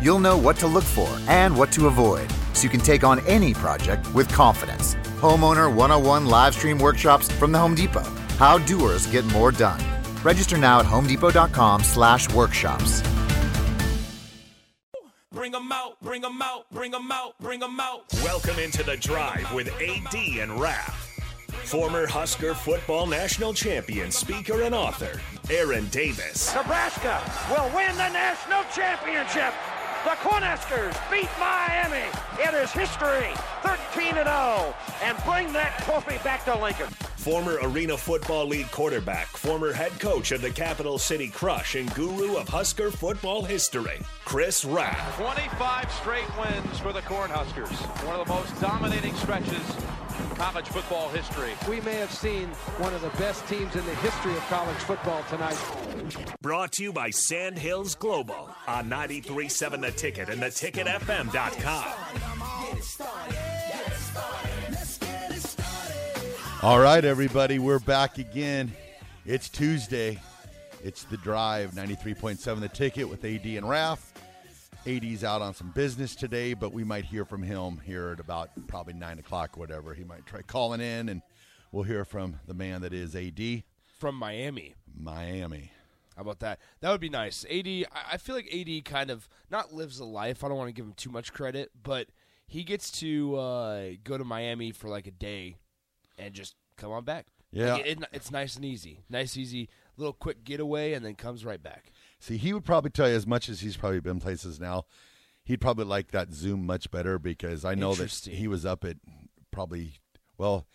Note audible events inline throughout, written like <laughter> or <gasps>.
You'll know what to look for and what to avoid so you can take on any project with confidence. Homeowner 101 live stream workshops from the Home Depot. How doers get more done. Register now at homedepot.com slash workshops. Bring them out, bring them out, bring them out, bring them out. Welcome into the drive with AD and Raff. Former Husker football national champion, speaker, and author, Aaron Davis. Nebraska will win the national championship. The Cornhuskers beat Miami. It is history, 13 0, and bring that trophy back to Lincoln. Former Arena Football League quarterback, former head coach of the Capital City Crush, and guru of Husker football history, Chris Rapp. 25 straight wins for the Cornhuskers. One of the most dominating stretches in college football history. We may have seen one of the best teams in the history of college football tonight. Brought to you by Sandhills Global on 93.7 The Ticket and theticketfm.com. All right, everybody, we're back again. It's Tuesday. It's the drive, 93.7 The Ticket with AD and Raff. AD's out on some business today, but we might hear from him here at about probably 9 o'clock or whatever. He might try calling in, and we'll hear from the man that is AD. From Miami. Miami. How about that? That would be nice. AD, I feel like AD kind of not lives a life. I don't want to give him too much credit, but he gets to uh, go to Miami for like a day and just come on back. Yeah, like it, it, it's nice and easy, nice easy little quick getaway, and then comes right back. See, he would probably tell you as much as he's probably been places now. He'd probably like that Zoom much better because I know that he was up at probably well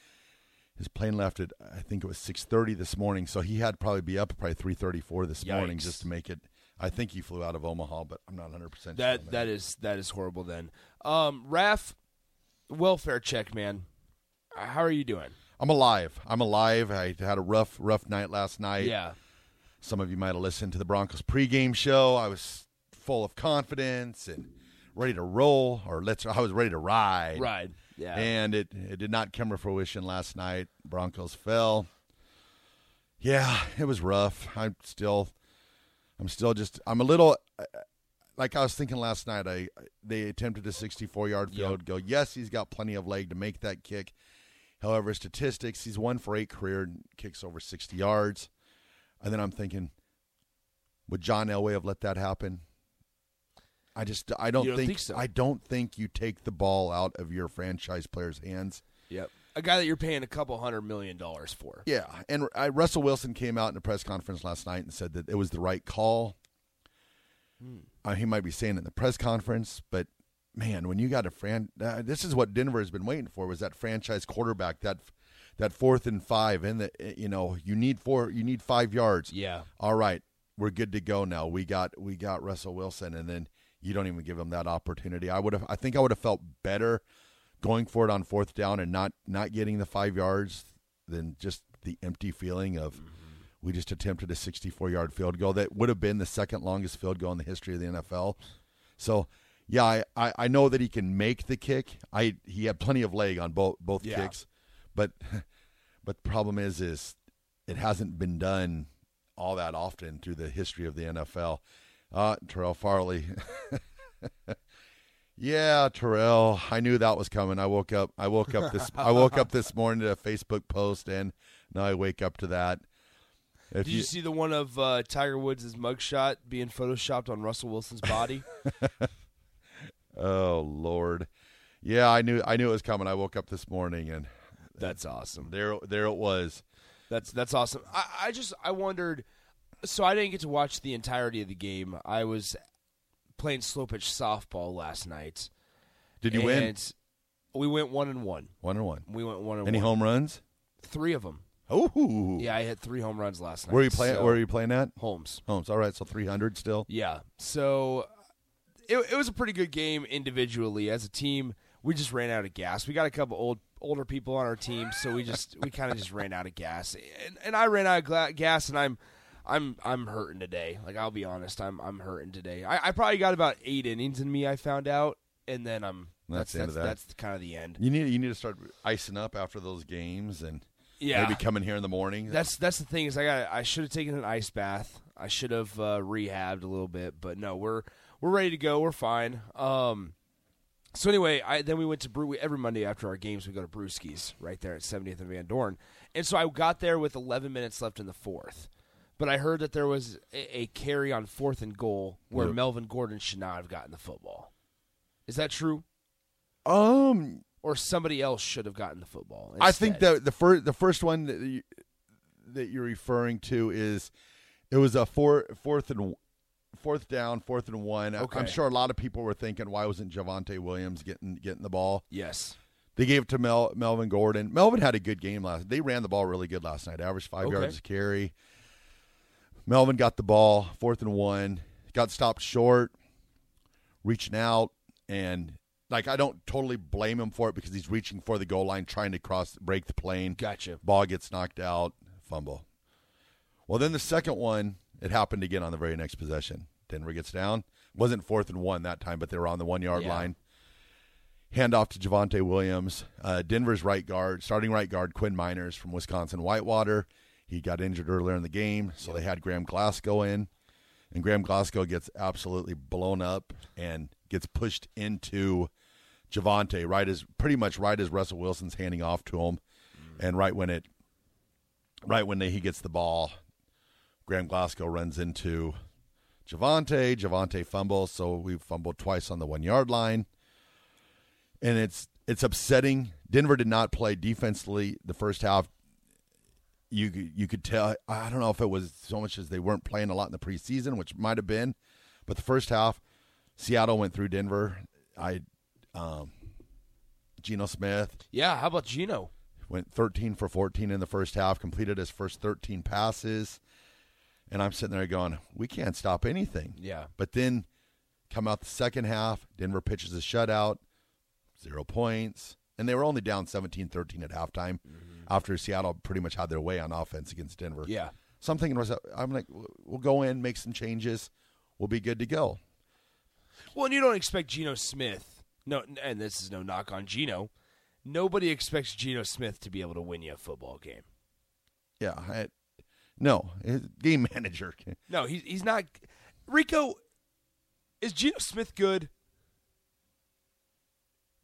his plane left at I think it was six thirty this morning, so he had probably be up at probably three thirty four this Yikes. morning just to make it. I think he flew out of Omaha, but I'm not 100 percent That sure that is that is horrible. Then, um, Raff, welfare check, man. How are you doing? I'm alive. I'm alive. I had a rough rough night last night. Yeah. Some of you might have listened to the Broncos pregame show. I was full of confidence and ready to roll, or let's. I was ready to ride. Ride. Yeah. And it it did not come to fruition last night. Broncos fell. Yeah, it was rough. I'm still, I'm still just. I'm a little. Like I was thinking last night, I they attempted a 64 yard field Yep. goal. Yes, he's got plenty of leg to make that kick. However, statistics, he's one for eight career kicks over 60 yards. And then I'm thinking, would John Elway have let that happen? I just I don't, don't think, think so? I don't think you take the ball out of your franchise player's hands. Yep. A guy that you're paying a couple hundred million dollars for. Yeah, and I, Russell Wilson came out in a press conference last night and said that it was the right call. Uh, he might be saying it in the press conference, but man, when you got a fran, uh, this is what Denver has been waiting for was that franchise quarterback that that fourth and five, and the eh, you know you need four, you need five yards. Yeah. All right, we're good to go now. We got we got Russell Wilson, and then you don't even give him that opportunity. I would have, I think I would have felt better going for it on fourth down and not not getting the five yards than just the empty feeling of we just attempted a 64 yard field goal that would have been the second longest field goal in the history of the NFL. So, yeah, I, I, I know that he can make the kick. I he had plenty of leg on both both Yeah. kicks, but but the problem is is it hasn't been done all that often through the history of the NFL. Uh, Terrell Farley. <laughs> yeah, Terrell. I knew that was coming. I woke up. I woke up this. I woke up this morning to a Facebook post, and now I wake up to that. If Did you, see the one of uh, Tiger Woods' mugshot being photoshopped on Russell Wilson's body? <laughs> Oh Lord, yeah, I knew. I knew it was coming. I woke up this morning, and That's awesome. there, there it was. That's that's awesome. I, I just I wondered. So I didn't get to watch the entirety of the game. I was playing slow pitch softball last night. Did you win? We went one and one. One and one. We went one and one. Any one. home runs? Three of them. Oh, Yeah, I hit three home runs last night. Where are you playing? so- Where are you playing at? Holmes. Holmes. All right, so three hundred still. Yeah. So it, it was a pretty good game individually. As a team, we just ran out of gas. We got a couple old older people on our team, so we just we kind of just ran out of gas. And, and I ran out of gla- gas, and I'm I'm I'm hurting today. Like I'll be honest, I'm I'm hurting today. I, I probably got about eight innings in me. I found out, and then I'm That's that's the end that's, of that. that's kind of the end. You need you need to start icing up after those games and Yeah. maybe coming here in the morning. That's that's the thing is I got I should have taken an ice bath. I should have uh, rehabbed a little bit, but no, we're we're ready to go. We're fine. Um, so anyway, I then we went to Brew every Monday after our games. We go to Brewskis right there at 70th and Van Dorn, and so I got there with 11 minutes left in the fourth. But I heard that there was a, a carry on fourth and goal where Yep. Melvin Gordon should not have gotten the football. Is that true? um Or somebody else should have gotten the football? I think instead? the the first the first one that you, that you're referring to is it was a four, fourth and fourth down, fourth and one. Okay. I'm sure a lot of people were thinking, why wasn't Javonte Williams getting getting the ball? yes. They gave it to Mel, Melvin Gordon. Melvin had a good game last. They ran the ball really good last night. Averaged five Okay. yards a carry. Melvin got the ball, fourth and one. Got stopped short, reaching out, and like I don't totally blame him for it because he's reaching for the goal line, trying to cross, break the plane. Gotcha. Ball gets knocked out, fumble. Well, then the second one, it happened again on the very next possession. Denver gets down. Wasn't fourth and one that time, but they were on the one yard Yeah. line. Hand off to Javonte Williams. Uh, Denver's right guard, starting right guard, Quinn Meinerz from Wisconsin Whitewater. He got injured earlier in the game, so they had Graham Glasgow in. And Graham Glasgow gets absolutely blown up and gets pushed into Javonte right as pretty much right as Russell Wilson's handing off to him, and right when it, right when he gets the ball, Graham Glasgow runs into Javonte. Javonte fumbles, so we fumbled twice on the one yard line, and it's it's upsetting. Denver did not play defensively the first half. You could- you could tell. I don't know if it was so much as they weren't playing a lot in the preseason, which might have been, but the first half, Seattle went through Denver. I, um, Geno Smith Yeah. How about Geno? went 13 for 14 in the first half, completed his first 13 passes. And I'm sitting there going, we can't stop anything. Yeah. But then come out the second half, Denver pitches a shutout, zero points. And they were only down 17 13 at halftime mm-hmm. after Seattle pretty much had their way on offense against Denver. Yeah. So I'm thinking, I'm like, we'll go in, make some changes, we'll be good to go. Well, and you don't expect Geno Smith. No, and this is no knock on Geno. Nobody expects Geno Smith to be able to win you a football game. Yeah. I, no, game <laughs> manager. No, he's he's not. Rico, is Geno Smith good?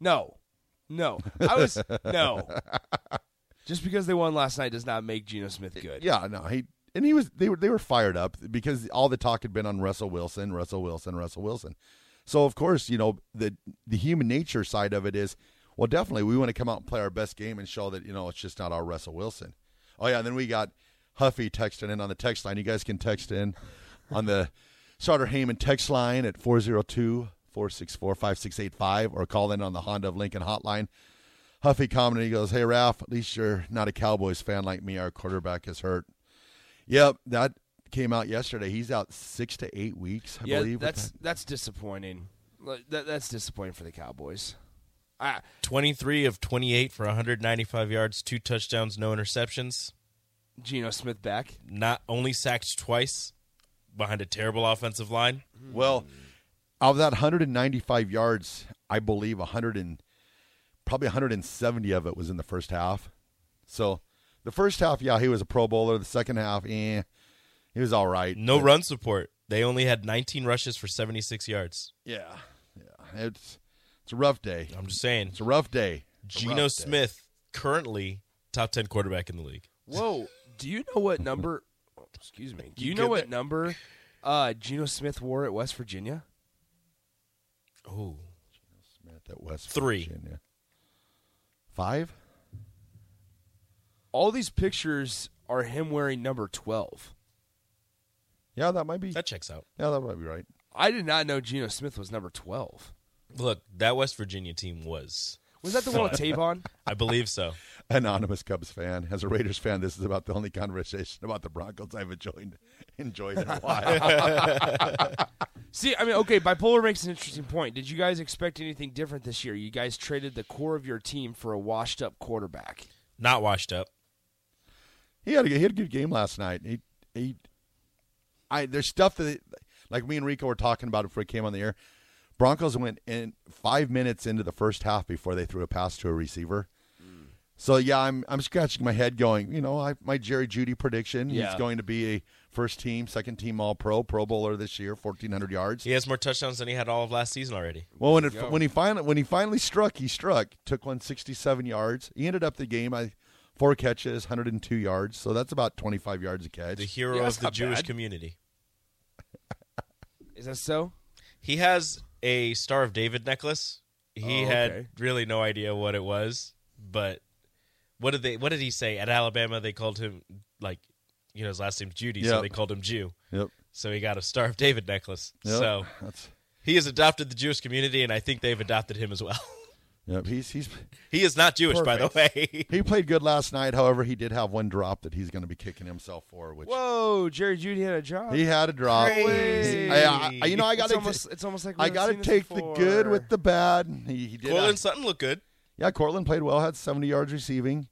No, no. I was <laughs> no. Just because they won last night does not make Geno Smith good. Yeah, no, he and he was they were they were fired up because all the talk had been on Russell Wilson, Russell Wilson, Russell Wilson. So of course, you know, the the human nature side of it is, well, definitely we want to come out and play our best game and show that, you know, it's just not our Russell Wilson. Oh yeah, and then we got Huffy texting in on the text line. You guys can text in on the Starter Heyman text line at 402-464-5685 or call in on the Honda of Lincoln hotline. Huffy commented, he goes, Hey, Ralph, at least you're not a Cowboys fan like me. Our quarterback is hurt. Yep, that came out yesterday. He's out six to eight weeks, I yeah, believe. that's that. that's disappointing. That, that's disappointing for the Cowboys. I, 23 of 28 for 195 yards, two touchdowns, no interceptions. Geno Smith back. Not only sacked twice behind a terrible offensive line. Well, of that 195 yards, I believe 100 and probably 170 of it was in the first half. So the first half, yeah, he was a Pro Bowler. The second half, eh, he was all right. No But- run support. They only had 19 rushes for 76 yards. Yeah, yeah, it's it's a rough day. I'm just saying. It's a rough day. It's Geno rough day. Smith, currently top 10 quarterback in the league. Whoa! Do you know what number? excuse me. Do you, You know what there? number uh, Geno Smith wore at West Virginia? Oh, Geno Smith at West Three. Virginia. Five. All these pictures are him wearing number twelve. Yeah, that might be. that checks out. Yeah, that might be right. I did not know Geno Smith was number twelve. Look, that West Virginia team was Was that the one with Tavon? <laughs> I believe so. Anonymous Cubs fan. As a Raiders fan, this is about the only conversation about the Broncos I've enjoyed enjoyed in a while. <laughs> See, I mean, okay, bipolar makes an interesting point. Did you guys expect anything different this year? You guys traded the core of your team for a washed-up quarterback. Not washed up. he had a, he had a good game last night. He he, I there's stuff that like me and Rico were talking about before he came on the air. Broncos went in five minutes into the first half before they threw a pass to a receiver. Mm. So yeah, I'm I'm scratching my head, going, you know, I, my Jerry Jeudy prediction. Yeah. He's going to be a first team, second team All Pro, Pro Bowler this year, 1,400 yards. He has more touchdowns than he had all of last season already. Well, when it when he finally when he finally struck, he struck. Took 167 yards. He ended up the game. I four catches, 102 yards. So that's about 25 yards a catch. The hero Yeah, of the Jewish bad. community. Is that so? He has a Star of David necklace. He Oh, had okay. really no idea what it was, but what did they? What did he say at Alabama? They called him like, you know, his last name's Jeudy, so they called him Jew. Yep. So he got a Star of David necklace. Yep. So <laughs> that's he has adopted the Jewish community, and I think they've adopted him as well. <laughs> yep. He's he's he is not Jewish, by the way. he played good last night. However, he did have one drop that he's going to be kicking himself for. Which Whoa, Jerry Jeudy had a drop. he had a drop. Crazy. I, I- you know, I got it's to. almost, it's almost like we I got to take the good with the bad. He, he did. Courtland have- Sutton looked good. Yeah, Courtland played well, had 70 yards receiving.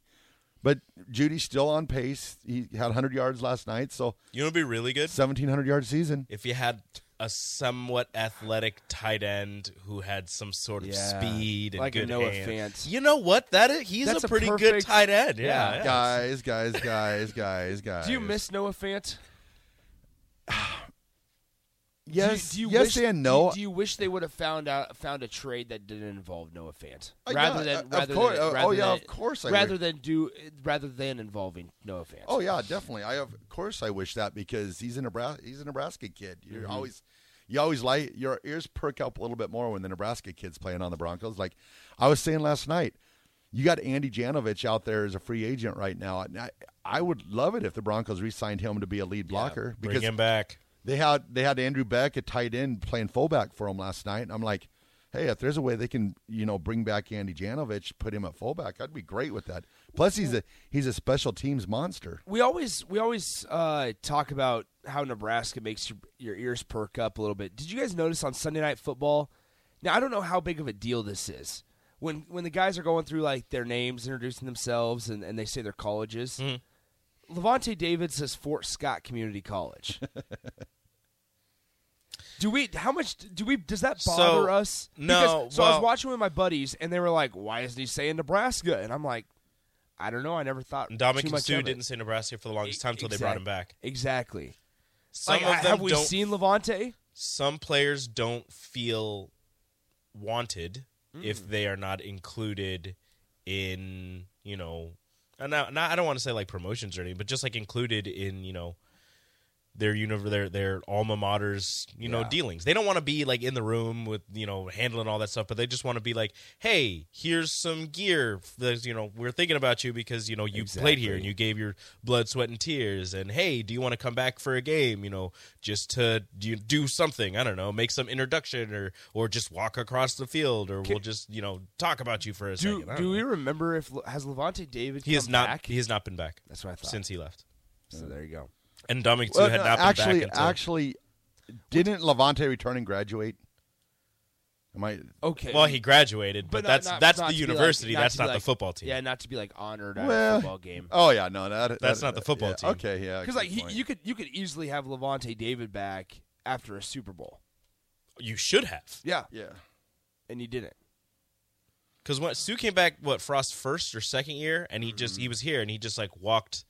But Jeudy's still on pace. He had 100 yards last night, so You know, what'd be really good 1,700 yard season. if you had a somewhat athletic tight end who had some sort of Yeah. speed and Like a good Noah hands. Fant. You know what? That is, he's That's a a pretty good tight end. Yeah, Yeah. yeah. Guys, guys, guys, guys, guys. Do you miss Noah Fant? <sighs> <sighs> Yes, do you, do you yes wish, and no. Do you wish they would have found out found a trade that didn't involve Noah Fant Uh, rather yeah, than of rather course. than, Oh, rather yeah, than- of course I rather than do rather than involving Noah Fant. Oh yeah, definitely. I of course I wish that because he's a Nebraska he's a Nebraska kid. You're Mm-hmm. always you always like your ears perk up a little bit more when the Nebraska kids playing on the Broncos. Like I was saying last night, you got Andy Janovich out there as a free agent right now. I, I would love it if the Broncos re-signed him to be a lead blocker Bring because him back. They had they had Andrew Beck a tight end playing fullback for him last night. And I'm like, hey, if there's a way they can you know bring back Andy Janovich, put him at fullback, I'd be great with that. Plus he's a he's a special teams monster. we always we always uh, talk about how Nebraska makes your, your ears perk up a little bit. Did you guys notice on Sunday Night Football? Now I don't know how big of a deal this is when when the guys are going through like their names, introducing themselves, and, and they say their colleges. Lavonte David says Fort Scott Community College. <laughs> Do we? How much do we? Does that So, bother us? no, Because- so I was watching with my buddies, and they were like, "Why isn't he saying Nebraska?" And I'm like, "I don't know. I never thought." And too Ndamukong and much Suh of it." didn't say Nebraska for the longest time until they brought him back. Exactly. Some like, of them have we seen Lavonte? some players don't feel wanted if Mm. they are not included in you know and now, now I don't want to say like promotions or anything, but just like included in you know their univ- their their alma mater's you know Yeah. dealings. They don't want to be like in the room with you know handling all that stuff, but they just want to be like, hey, here's some gear. There's you know we're thinking about you because you know you played here and you gave your blood, sweat, and tears. And hey, do you want to come back for a game? You know, just to do do something. I don't know, make some introduction or or just walk across the field, or we'll just you know talk about you for a Do second. Do don't we remember if has Lavonte David? He has not. Back? He has not been back That's what I thought. since he left. so there you go. And Ndamukong too Well, had no, not been actually, back until actually, didn't Lavonte return and graduate? Am I? Okay. well, he graduated, but, not- that's not- that's not the to be like- university. not that's not like- the football team. Yeah, not to be like honored at Well, a football game. Oh yeah, no, that, That's that- not the football yeah, team. Okay, yeah, Because like he, you could you could easily have Lavonte David back after a Super Bowl. You should have, Yeah, yeah. and you didn't. because when Suh came back, what Frost first or second year, and he just Mm-hmm. he was here and he just like walked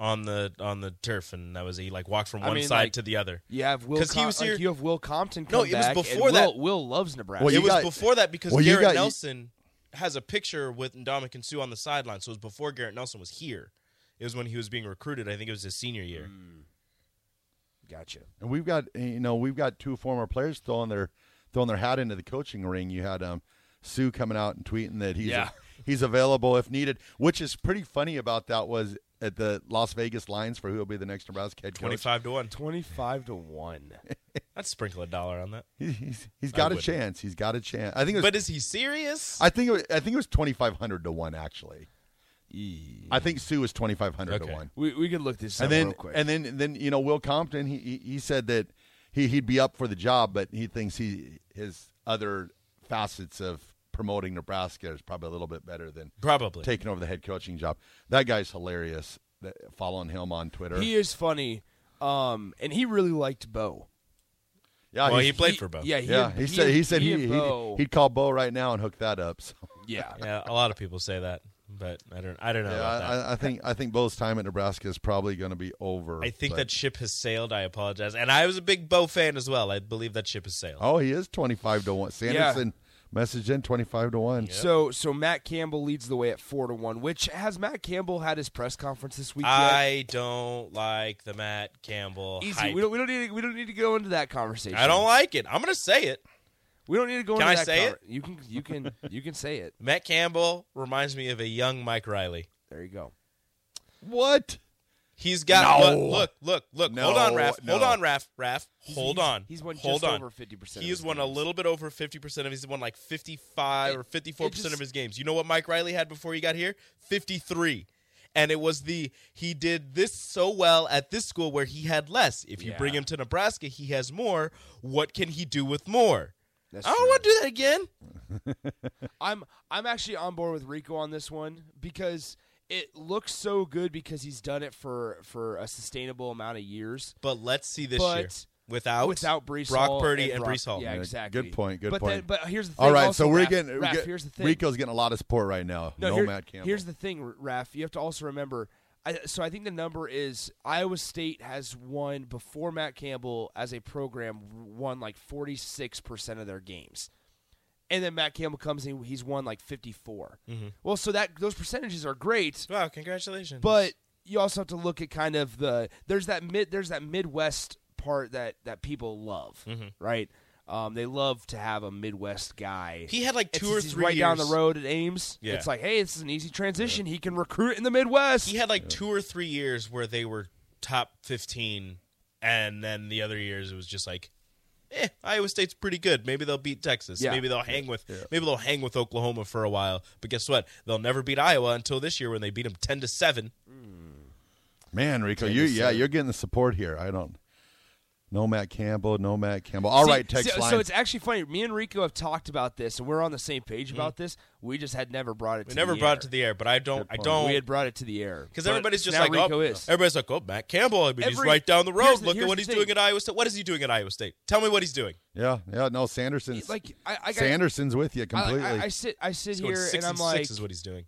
on the on the turf, and that was he like walked from I one mean, side like- to the other. You have Will. 'Cause he Com- was like, here- you have Will Compton. No, it was back, before that- Will, Will loves Nebraska. Well, it you was got- before that because well, Garrett got- you- Nelson has a picture with Ndamukong Suh on the sideline. So it was before Garrett Nelson was here. It was when he was being recruited. I think it was his senior year. Mm. gotcha. And we've got you know we've got two former players throwing their throwing their hat into the coaching ring. You had um, Suh coming out and tweeting that he's Yeah. he's available if needed. Which is pretty funny about that was at the Las Vegas lines for who will be the next Nebraska head coach. Twenty-five to one. Twenty-five to one. <laughs> I'd sprinkle a dollar on that. He- He's, he's I got a wouldn't. chance. He's got a chance. I think it was. But is he serious? I think it was, I think it was twenty five hundred to one actually. I think Suh was twenty five hundred Okay. to one. We we could look this up And then real quick. and then then you know Will Compton he he, he said that he he'd be up for the job, but he thinks he his other facets of promoting Nebraska is probably a little bit better than Probably. taking over the head coaching job. That guy's hilarious. That- Following him on Twitter. he is funny, um, and he really liked Bo. yeah, well, he played for Bo. Yeah, he, yeah, he, said he said he, and he Bo, would call Bo right now and hook that up. So. yeah. Yeah, a lot of people say that, but I don't. I don't know Yeah, about that. I, I think I think Bo's time at Nebraska is probably going to be over. I think but- that ship has sailed. I apologize, and I was a big Bo fan as well. I believe that ship has sailed. Oh, he is twenty five to one. Sanderson messaged in twenty five to one. So so Matt Campbell leads the way at four to one. Which has Matt Campbell had his press conference this week? yet? I don't like the Matt Campbell. Easy. hype. We don't we don't need to, we don't need to go into that conversation. I don't like it. I'm going to say it. We don't need to go Can into I that. say it? You can you can <laughs> you can say it. Matt Campbell reminds me of a young Mike Riley. There you go. What? He's got No. look, look, look, look. No, hold on, Raff. Hold on, Raff. Raff. Hold he's- on. he's won Hold just on. over 50% of He his has won a little bit over fifty percent of. He's won like fifty-five It- or fifty-four percent of his games. You know what Mike Riley had before he got here? Fifty-three. And it was the he did this so well at this school where he had less. If you bring him to Nebraska, he has more. What can he do with more? That's I don't true. want to do that again. <laughs> I'm I'm actually on board with Rico on this one because it looks so good because he's done it for for a sustainable amount of years. But let's see this But year without without Breece Brock Hall Purdy and and Brock- Breece Hall. Yeah, Yeah, exactly. good point, good but point. Then, but here's the thing. All right, also, so we're Raff, getting, we're Raff, get- here's the thing. Rico's getting a lot of support right now. No, here- Matt Campbell. Here's the thing, Raff. You have to also remember. I, so I think the number is Iowa State has won before Matt Campbell as a program won like 46 percent of their games, and then Matt Campbell comes in, he's won like 54. Mm-hmm. Well, so that those percentages are great, Wow, congratulations. but you also have to look at kind of the there's that mid there's that Midwest part that that people love, Mm-hmm. right? Um, they love to have a Midwest guy. he had like It's- two or he's three right down the road at Ames. Yeah. It's like, hey, this is an easy transition. He can recruit in the Midwest. He had like two or three years where they were top 15, and then the other years it was just like, eh, Iowa State's pretty good. Maybe they'll beat Texas. Yeah. Maybe they'll hang with maybe they'll hang with Oklahoma for a while. But guess what? They'll never beat Iowa until this year when they beat them 10 to 7. Man, Rico, you yeah, you're getting the support here. I don't. No Matt Campbell, no Matt Campbell. All See, right, text so, line. so it's actually funny. Me and Rico have talked about this, and we're on the same page about this. We just had never brought it. Mm-hmm. We to never the brought air. it to the air, but I don't I don't We had brought it to the air because everybody's just like, Rico oh, is. everybody's like, oh, Matt Campbell. I mean, he's right down the road. the- Look at what he's thing. doing at Iowa State. What is he doing at Iowa State? Tell me what he's doing. yeah, yeah. No, Sanderson's Like I, I got, Sanderson's with you I, completely. I, I sit, I sit He's here, six and I'm and like, six is what he's doing.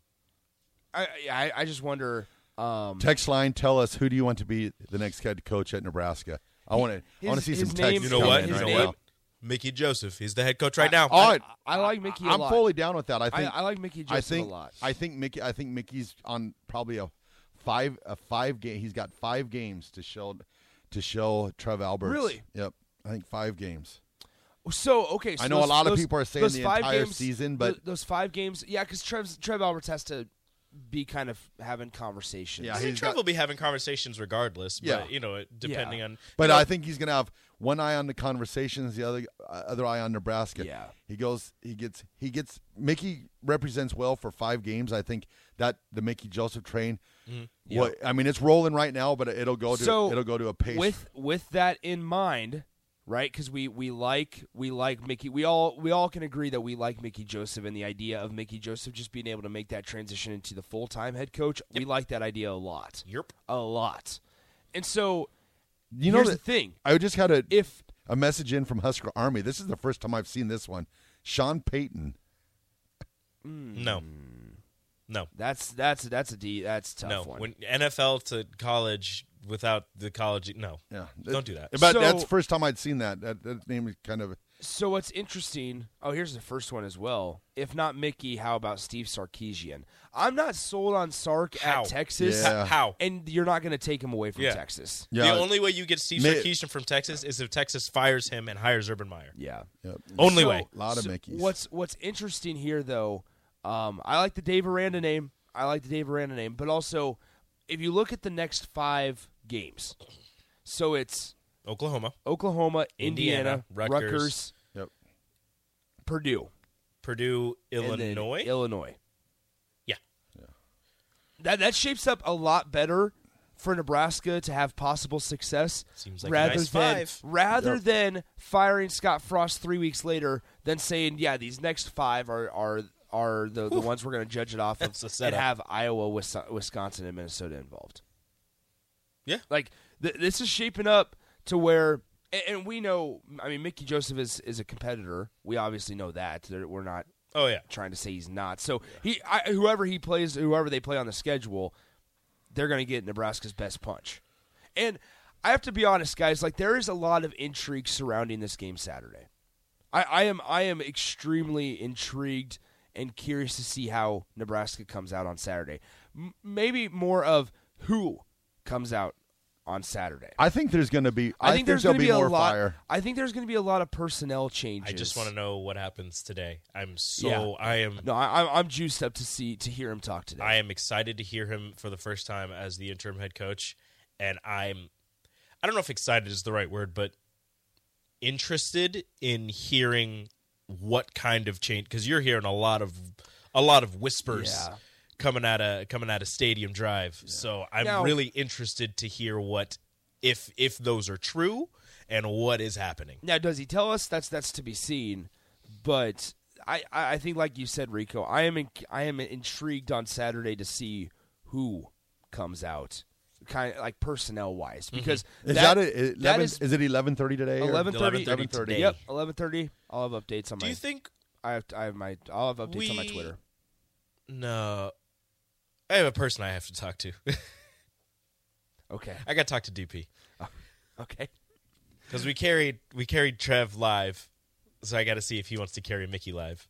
I, I, I just wonder. Um, text line, tell us who do you want to be the next head coach at Nebraska? I want to. I want to see his some name- texts. You know come what? in You right know now. what? Mickey Joseph. He's the head coach right now. All right, I like Mickey. a I'm lot. fully down with that. I I, think I like Mickey I Joseph think a lot. I think Mickey. I think Mickey's on probably a five a five game. He's got five games to show to show Trev Alberts. Really? Yep. I think five games. So okay, so I know a those- lot of those- people are saying those the five entire games, season, th- but- those five games, yeah, because Trev Trev Alberts has to be kind of having conversations. Yeah, I mean, he's Trev got- will be having conversations regardless. Yeah. But, you know, depending Yeah. on. But know, I think he's going to have one eye on the conversations, the other uh, other eye on Nebraska. Yeah. He goes. He gets. He gets. Mickey represents well for five games. I think that the Mickey Joseph train. What I mean, it's rolling right now, but it'll go to So, it'll go to a pace. with with that in mind, right? Because we we like we like Mickey. We all we all can agree that we like Mickey Joseph and the idea of Mickey Joseph just being able to make that transition into the full time head coach. We like that idea a lot, Yep. a lot. And so you know here's the thing: I just had a if a message in from Husker Army. This is the first time I've seen this one. Sean Payton. Hmm. No. No. that's that's that's a D that's a tough No. one. When NFL to college without the college. No. Yeah, Don't do that. But So- that's the first time I'd seen that. That, that name is kind of. So what's interesting? Oh, here's the first one as well. If not Mickey, how about Steve Sarkisian? I'm not sold on Sark How? at Texas. Yeah. How? And you're not going to take him away from Yeah. Texas. Yeah. The only way you get Steve May- Sarkisian from Texas is if Texas fires him and hires Urban Meyer. Yeah. Yep. Only So- way. A lot of so Mickeys. What's What's interesting here, though, um, I like the Dave Aranda name. I like the Dave Aranda name, but also if you look at the next five games, so it's Oklahoma, Oklahoma, Indiana, Indiana, Rutgers. Rutgers, Yep. Purdue, Purdue, and then Illinois. Illinois. Yeah. That that shapes up a lot better for Nebraska to have possible success. Seems like a rather nice than five. rather Yep. than firing Scott Frost three weeks later, than saying, yeah, these next five are are are the, the ones we're going to judge it off of, That's and setup. have Iowa, Wis- Wisconsin, and Minnesota involved. Yeah. like th- this is shaping up to where, and, and we know. I mean, Mickey Joseph is is a competitor. We obviously know that. There- We're not Oh yeah. trying to say he's not. So he, I, whoever he plays, whoever they play on the schedule, they're going to get Nebraska's best punch. And I have to be honest, guys. Like there is a lot of intrigue surrounding this game Saturday. I, I am I am extremely intrigued and curious to see how Nebraska comes out on Saturday. M- maybe more of who comes out on Saturday. I think there's going to be. I, think, there's there'll going to be, a more lot. fire. I think there's going to be a lot of personnel changes. I just want to know what happens today. I'm so Yeah. I am No, I, I'm- I'm juiced up to see to hear him talk today. I am excited to hear him for the first time as the interim head coach, and I'm I don't know if excited is the right word, but interested in hearing what kind of change because you're hearing a lot of a lot of whispers Yeah. coming out of coming out of Stadium Drive. So I'm Now- really interested to hear what if if those are true and what is happening. Now, does he tell us? That's that's to be seen. But I, I I think, like you said, Rico, I am in, I am intrigued on Saturday to see who comes out, kind of like personnel wise, because Is that, that, it? Is, that 11 is is it 11:30 today? or- 11:30 11:30 today. Yep, eleven thirty. I'll have updates on Do my. Do you think I have I have my I'll have updates on my Twitter. no I have a person I have to talk to. <laughs> Okay, I got to talk to DP. <laughs> okay. Because we carried we carried Trev live, so I got to see if he wants to carry Mickey live.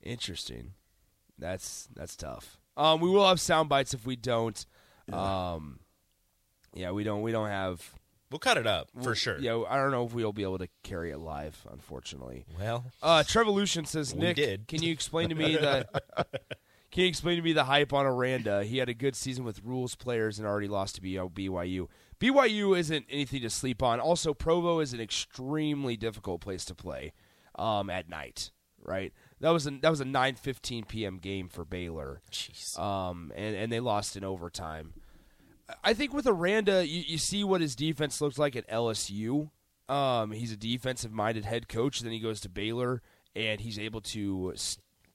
Interesting. That's that's tough. Um, we will have sound bites if we don't. Um, yeah, we don't. We don't have We'll cut it up for sure. Yeah, I don't know if we'll be able to carry it live, unfortunately. Well, Uh, Trevolution says, We Nick, did. can you explain to me the <laughs> Can you explain to me the hype on Aranda? He had a good season with Rhule's players and already lost to BYU. BYU isn't anything to sleep on. Also, Provo is an extremely difficult place to play um, at night. Right? That was a that was a 9:15 p.m. game for Baylor. jeez. um, and and they lost in overtime. I think with Aranda, you, you see what his defense looks like at LSU. Um, he's a defensive-minded head coach. Then he goes to Baylor, and he's able to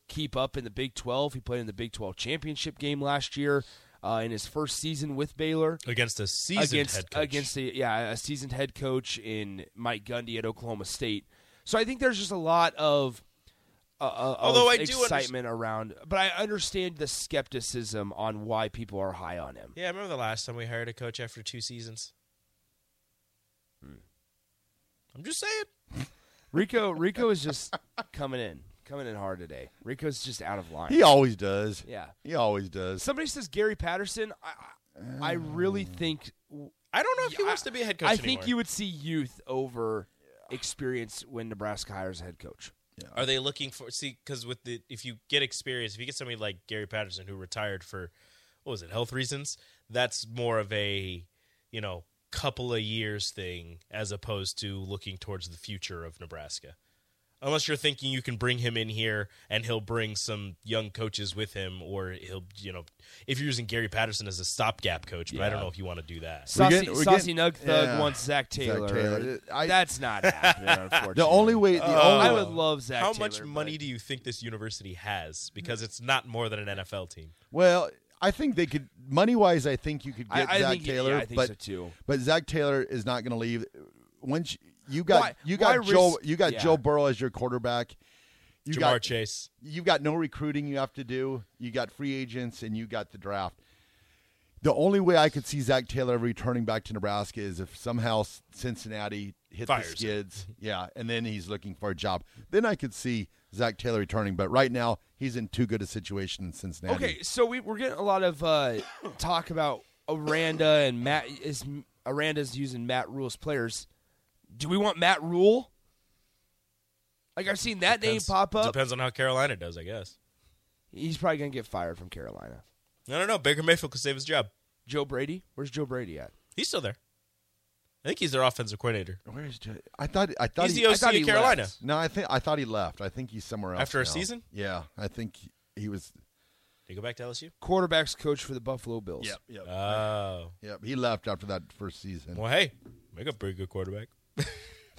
keep up in the Big 12. He played in the Big 12 championship game last year uh, in his first season with Baylor against a seasoned against head coach. against a, yeah a seasoned head coach in Mike Gundy at Oklahoma State. So I think there's just a lot of uh, uh, Although of I do excitement around, but I understand the skepticism on why people are high on him. yeah, I remember the last time we hired a coach after two seasons. Hmm. I'm just saying. <laughs> Rico Rico is just coming in, coming in hard today. Rico's just out of line. He always does. yeah. He always does. Somebody says Gary Patterson. I I, I really think I don't know if he Yeah, wants to be a head coach. I anymore. think you would see youth over experience when Nebraska hires a head coach. Are they looking for see because with the if you get experience, if you get somebody like Gary Patterson who retired for what was it health reasons, that's more of a you know couple of years thing as opposed to looking towards the future of Nebraska. Unless you're thinking you can bring him in here and he'll bring some young coaches with him, or he'll you know if you're using Gary Patterson as a stopgap coach, but I don't know if you want to do that. We're Saucy, getting- we're Saucy Nug Thug yeah. wants Zac Taylor. Taylor. I- That's not happening. <laughs> Unfortunately, The only way, the Uh, only I would love Zac. How Taylor, much money but- do you think this university has? Because it's not more than an NFL team. well, I think they could money wise. I think you could get I Zac think- yeah, Taylor, I think but so, too. but Zac Taylor is not going to leave. Once you, you got Why- you got Joe risk- you got yeah. Joe Burrow as your quarterback. You Ja'Marr got Chase. you've got no recruiting you have to do. You got free agents and you got the draft. The only way I could see Zac Taylor returning back to Nebraska is if somehow Cincinnati hit Fires the him. skids. Yeah, and then he's looking for a job. Then I could see Zac Taylor returning. But right now, he's in too good a situation in Cincinnati. Okay, so we, we're getting a lot of uh, <coughs> talk about Aranda and Matt. Is Aranda's using Matt Rhule's players? Do we want Matt Rhule? Like I've seen that Depends- name pop up. Depends on how Carolina does, I guess. He's probably gonna get fired from Carolina. I don't know. Baker Mayfield could save his job. Joe Brady. Where's Joe Brady at? He's still there. I think he's their offensive coordinator. Where's Joe? I thought I thought He's he, the OC of Carolina. left. No, I think I thought he left. I think he's somewhere else After a season? Yeah, I think he- he was. Did he go back to LSU? Quarterbacks coach for the Buffalo Bills. Yep, yep, Oh. yep. He left after that first season. Well, hey, make a pretty good quarterback.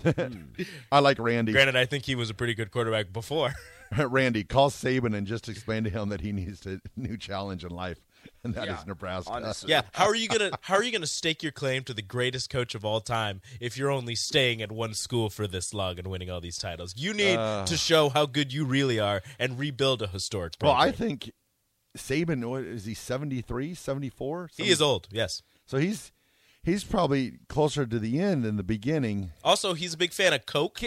<laughs> I like Randy. Granted, I think he was a pretty good quarterback before. <laughs> <laughs> Randy, call Saban and just explain to him that he needs a new challenge in life, and that is Yeah, Nebraska. honestly. yeah. How are you gonna How are you gonna stake your claim to the greatest coach of all time if you're only staying at one school for this long and winning all these titles? You need uh. to show how good you really are and rebuild a historic. Well, I think Saban, what is he, 73, 74? he is old. Yes. So he's he's probably closer to the end than the beginning. Also, he's a big fan of Coke.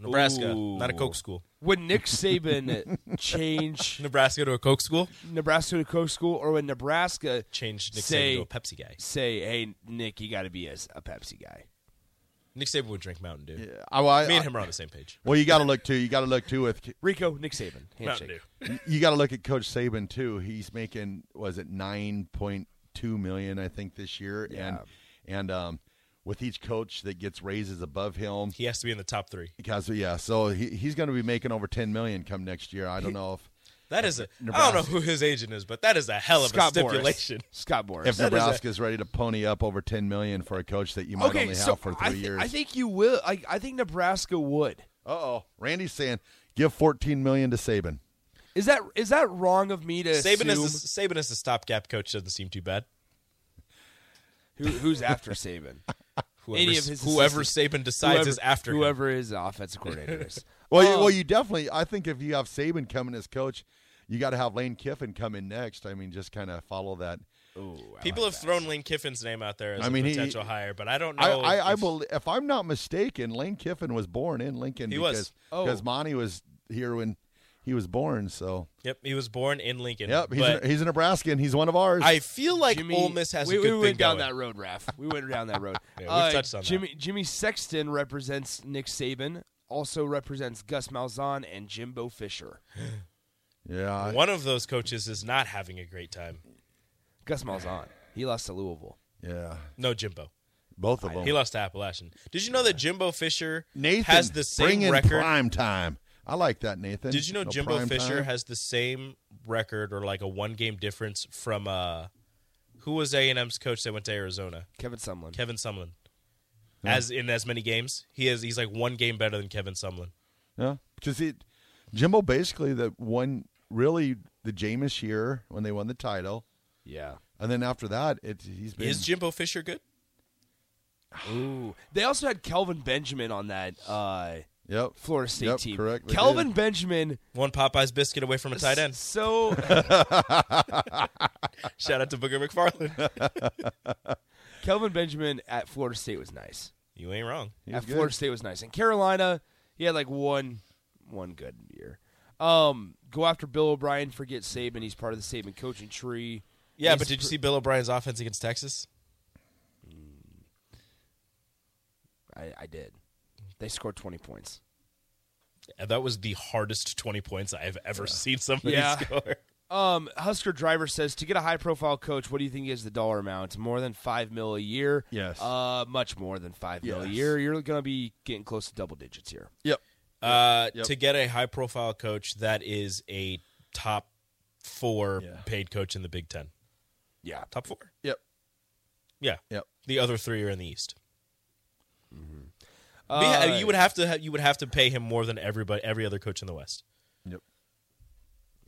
Nebraska, Ooh. not a Coke school. Would Nick Saban <laughs> change Nebraska to a Coke school. Nebraska to a Coke school, or would Nebraska Change Nick say, Saban to a Pepsi guy. Say, hey, Nick, you got to be a, a Pepsi guy. Nick Saban would drink Mountain Dew. Yeah, I, I, Me and him are on the same page. Well, you got to look too. You got to look too with <laughs> Rico, Nick Saban, Mountain. Dew. you got to look at Coach Saban too. He's making was it nine point two million I think this year, and and um, with each coach that gets raises above him, He has to be in the top three. because yeah, so he, he's going to be making over ten million come next year. I don't know if That is a. I don't know who his agent is, but that is a hell of Scott a Boras. stipulation. Scott Boras. if That is a- Nebraska's ready to pony up over ten million for a coach that you might okay, only so have for three I, thi- years. I think you will. I, I think Nebraska would. Uh oh, Randy's saying give fourteen million to Saban. Is that is that wrong of me to Saban assume? as the, Saban as the stopgap coach doesn't seem too bad. Who, who's after Saban? <laughs> Whoever, Any of his whoever. Saban decides whoever, is after him. whoever his offensive coordinator is. <laughs> Well, you, Um, well, you definitely. I think if you have Saban coming as coach, you got to have Lane Kiffin come in next. I mean, just kind of follow that. People have thrown Lane Kiffin's name out there as I mean, a he- potential hire, but I don't know. I, I, I if- believe, if I'm not mistaken, Lane Kiffin was born in Lincoln. He because, was. Oh. because Monte was here when he was born. So, Yep, he was born in Lincoln. yep, he's but a, he's a Nebraskan. He's one of ours. I feel like Jimmy, Ole Miss has we, a good we thing went down going. that road, Raff. We went down that road. <laughs> Yeah, we've Uh, touched on that. Jimmy Jimmy Sexton represents Nick Saban. Also represents Gus Malzahn and Jimbo Fisher. <gasps> yeah, I- One of those coaches is not having a great time. Gus Malzahn. He lost to Louisville. yeah, No, Jimbo. both of them. He lost to Appalachian. Did you know that Jimbo Fisher Nathan has the bring same in record? prime time. I like that, Nathan. Did you know No Jimbo Fisher time. has the same record or like a one game difference from uh who was A and M's coach that went to Arizona? Kevin Sumlin. Kevin Sumlin. As in as many games, he is he's like one game better than Kevin Sumlin. Yeah, because it Jimbo basically the one really the Jameis year when they won the title, yeah. and then after that, it he's been Is Jimbo Fisher good? Ooh. They also had Kelvin Benjamin on that uh, yep Florida State Yep, team. correct, they Kelvin did. Benjamin. One Popeye's biscuit away from a tight end. So <laughs> Shout out to Booger McFarland. <laughs> Kelvin Benjamin at Florida State was nice. you ain't wrong. He was at good. Florida State was nice. In Carolina, he had like one one good year. Um, go after Bill O'Brien, forget Saban. He's part of the Saban coaching tree. Yeah, He's but did you see Bill O'Brien's offense against Texas? I, I did. They scored twenty points. Yeah, That was the hardest 20 points I have ever seen somebody Yeah. score. <laughs> Um, Husker driver says to get a high profile coach, what do you think is the dollar amount? More than five mil a year? Yes. Uh, much more than five mil a year. You're going to be getting close to double digits here. Yep. Uh, Yep. To get a high profile coach that is a top four Yeah. paid coach in the Big Ten. Yeah. Top four? Yep. Yeah. Yep. The other three are in the East. Uh, But yeah, you would have to ha- you would have to pay him more than everybody every other coach in the West. Yep.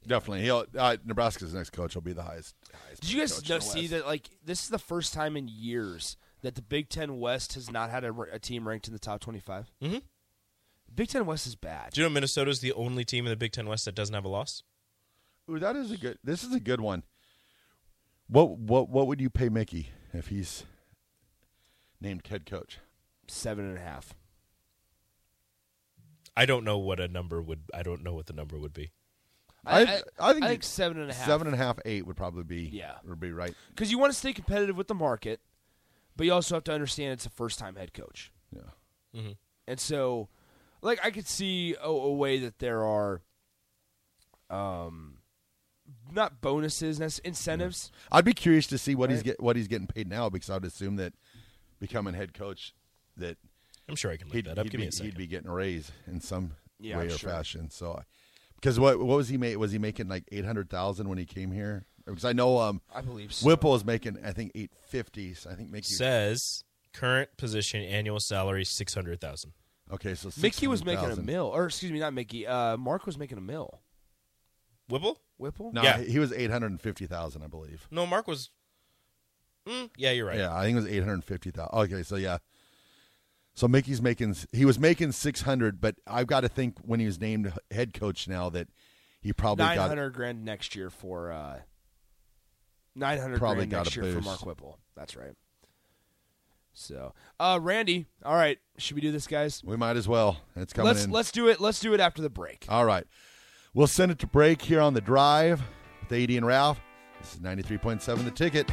Definitely, he'll uh, Nebraska's next coach will be the highest. highest Did you guys coach know, see West. that? Like, this is the first time in years that the Big Ten West has not had a, a team ranked in the top 25. Mhm. Big Ten West is bad. Do you know Minnesota's the only team in the Big Ten West that doesn't have a loss? Ooh, that is a good. This is a good one. What what what would you pay Mickey if he's named head coach? Seven and a half. I don't know what a number would. I don't know what the number would be. I, I- I think I you- think seven and a half. Seven and a half, eight would probably be Yeah. would be right. Because you want to stay competitive with the market, but you also have to understand it's a first time head coach. Yeah. And so, like, I could see a, a way that there are um, not bonuses, necess- incentives. I'd be curious to see what he's get what he's getting paid now because I'd assume that becoming head coach that I'm sure I can look that up. he'd Give be, me a second. he'd be getting a raise in some Yeah, way or sure. fashion. So, because what what was he make? Was he making like eight hundred thousand when he came here? Because I know um I believe so. Whipple is making I think eight fifty. So I think Mickey. Says current position annual salary six hundred thousand. okay, so Mickey was making a mill, or excuse me, not Mickey. Uh, Mark was making a mill. Whipple? Whipple. No, Yeah. he was eight hundred and fifty thousand, I believe. No, Mark was. Mm, yeah, you're right. Yeah, I think it was eight hundred fifty thousand. Okay, so yeah, so Mickey's making he was making six hundred, but I've got to think when he was named head coach now that he probably Nine got hundred grand next year for uh, nine hundred Probably grand got next year for. Mark Whipple. That's right. So, uh, Randy, all right, should we do this, guys? We might as well. It's coming Let's in. let's do it. Let's do it after the break. All right, we'll send it to break here on the drive with AD and Raff. This is ninety three point seven. The ticket.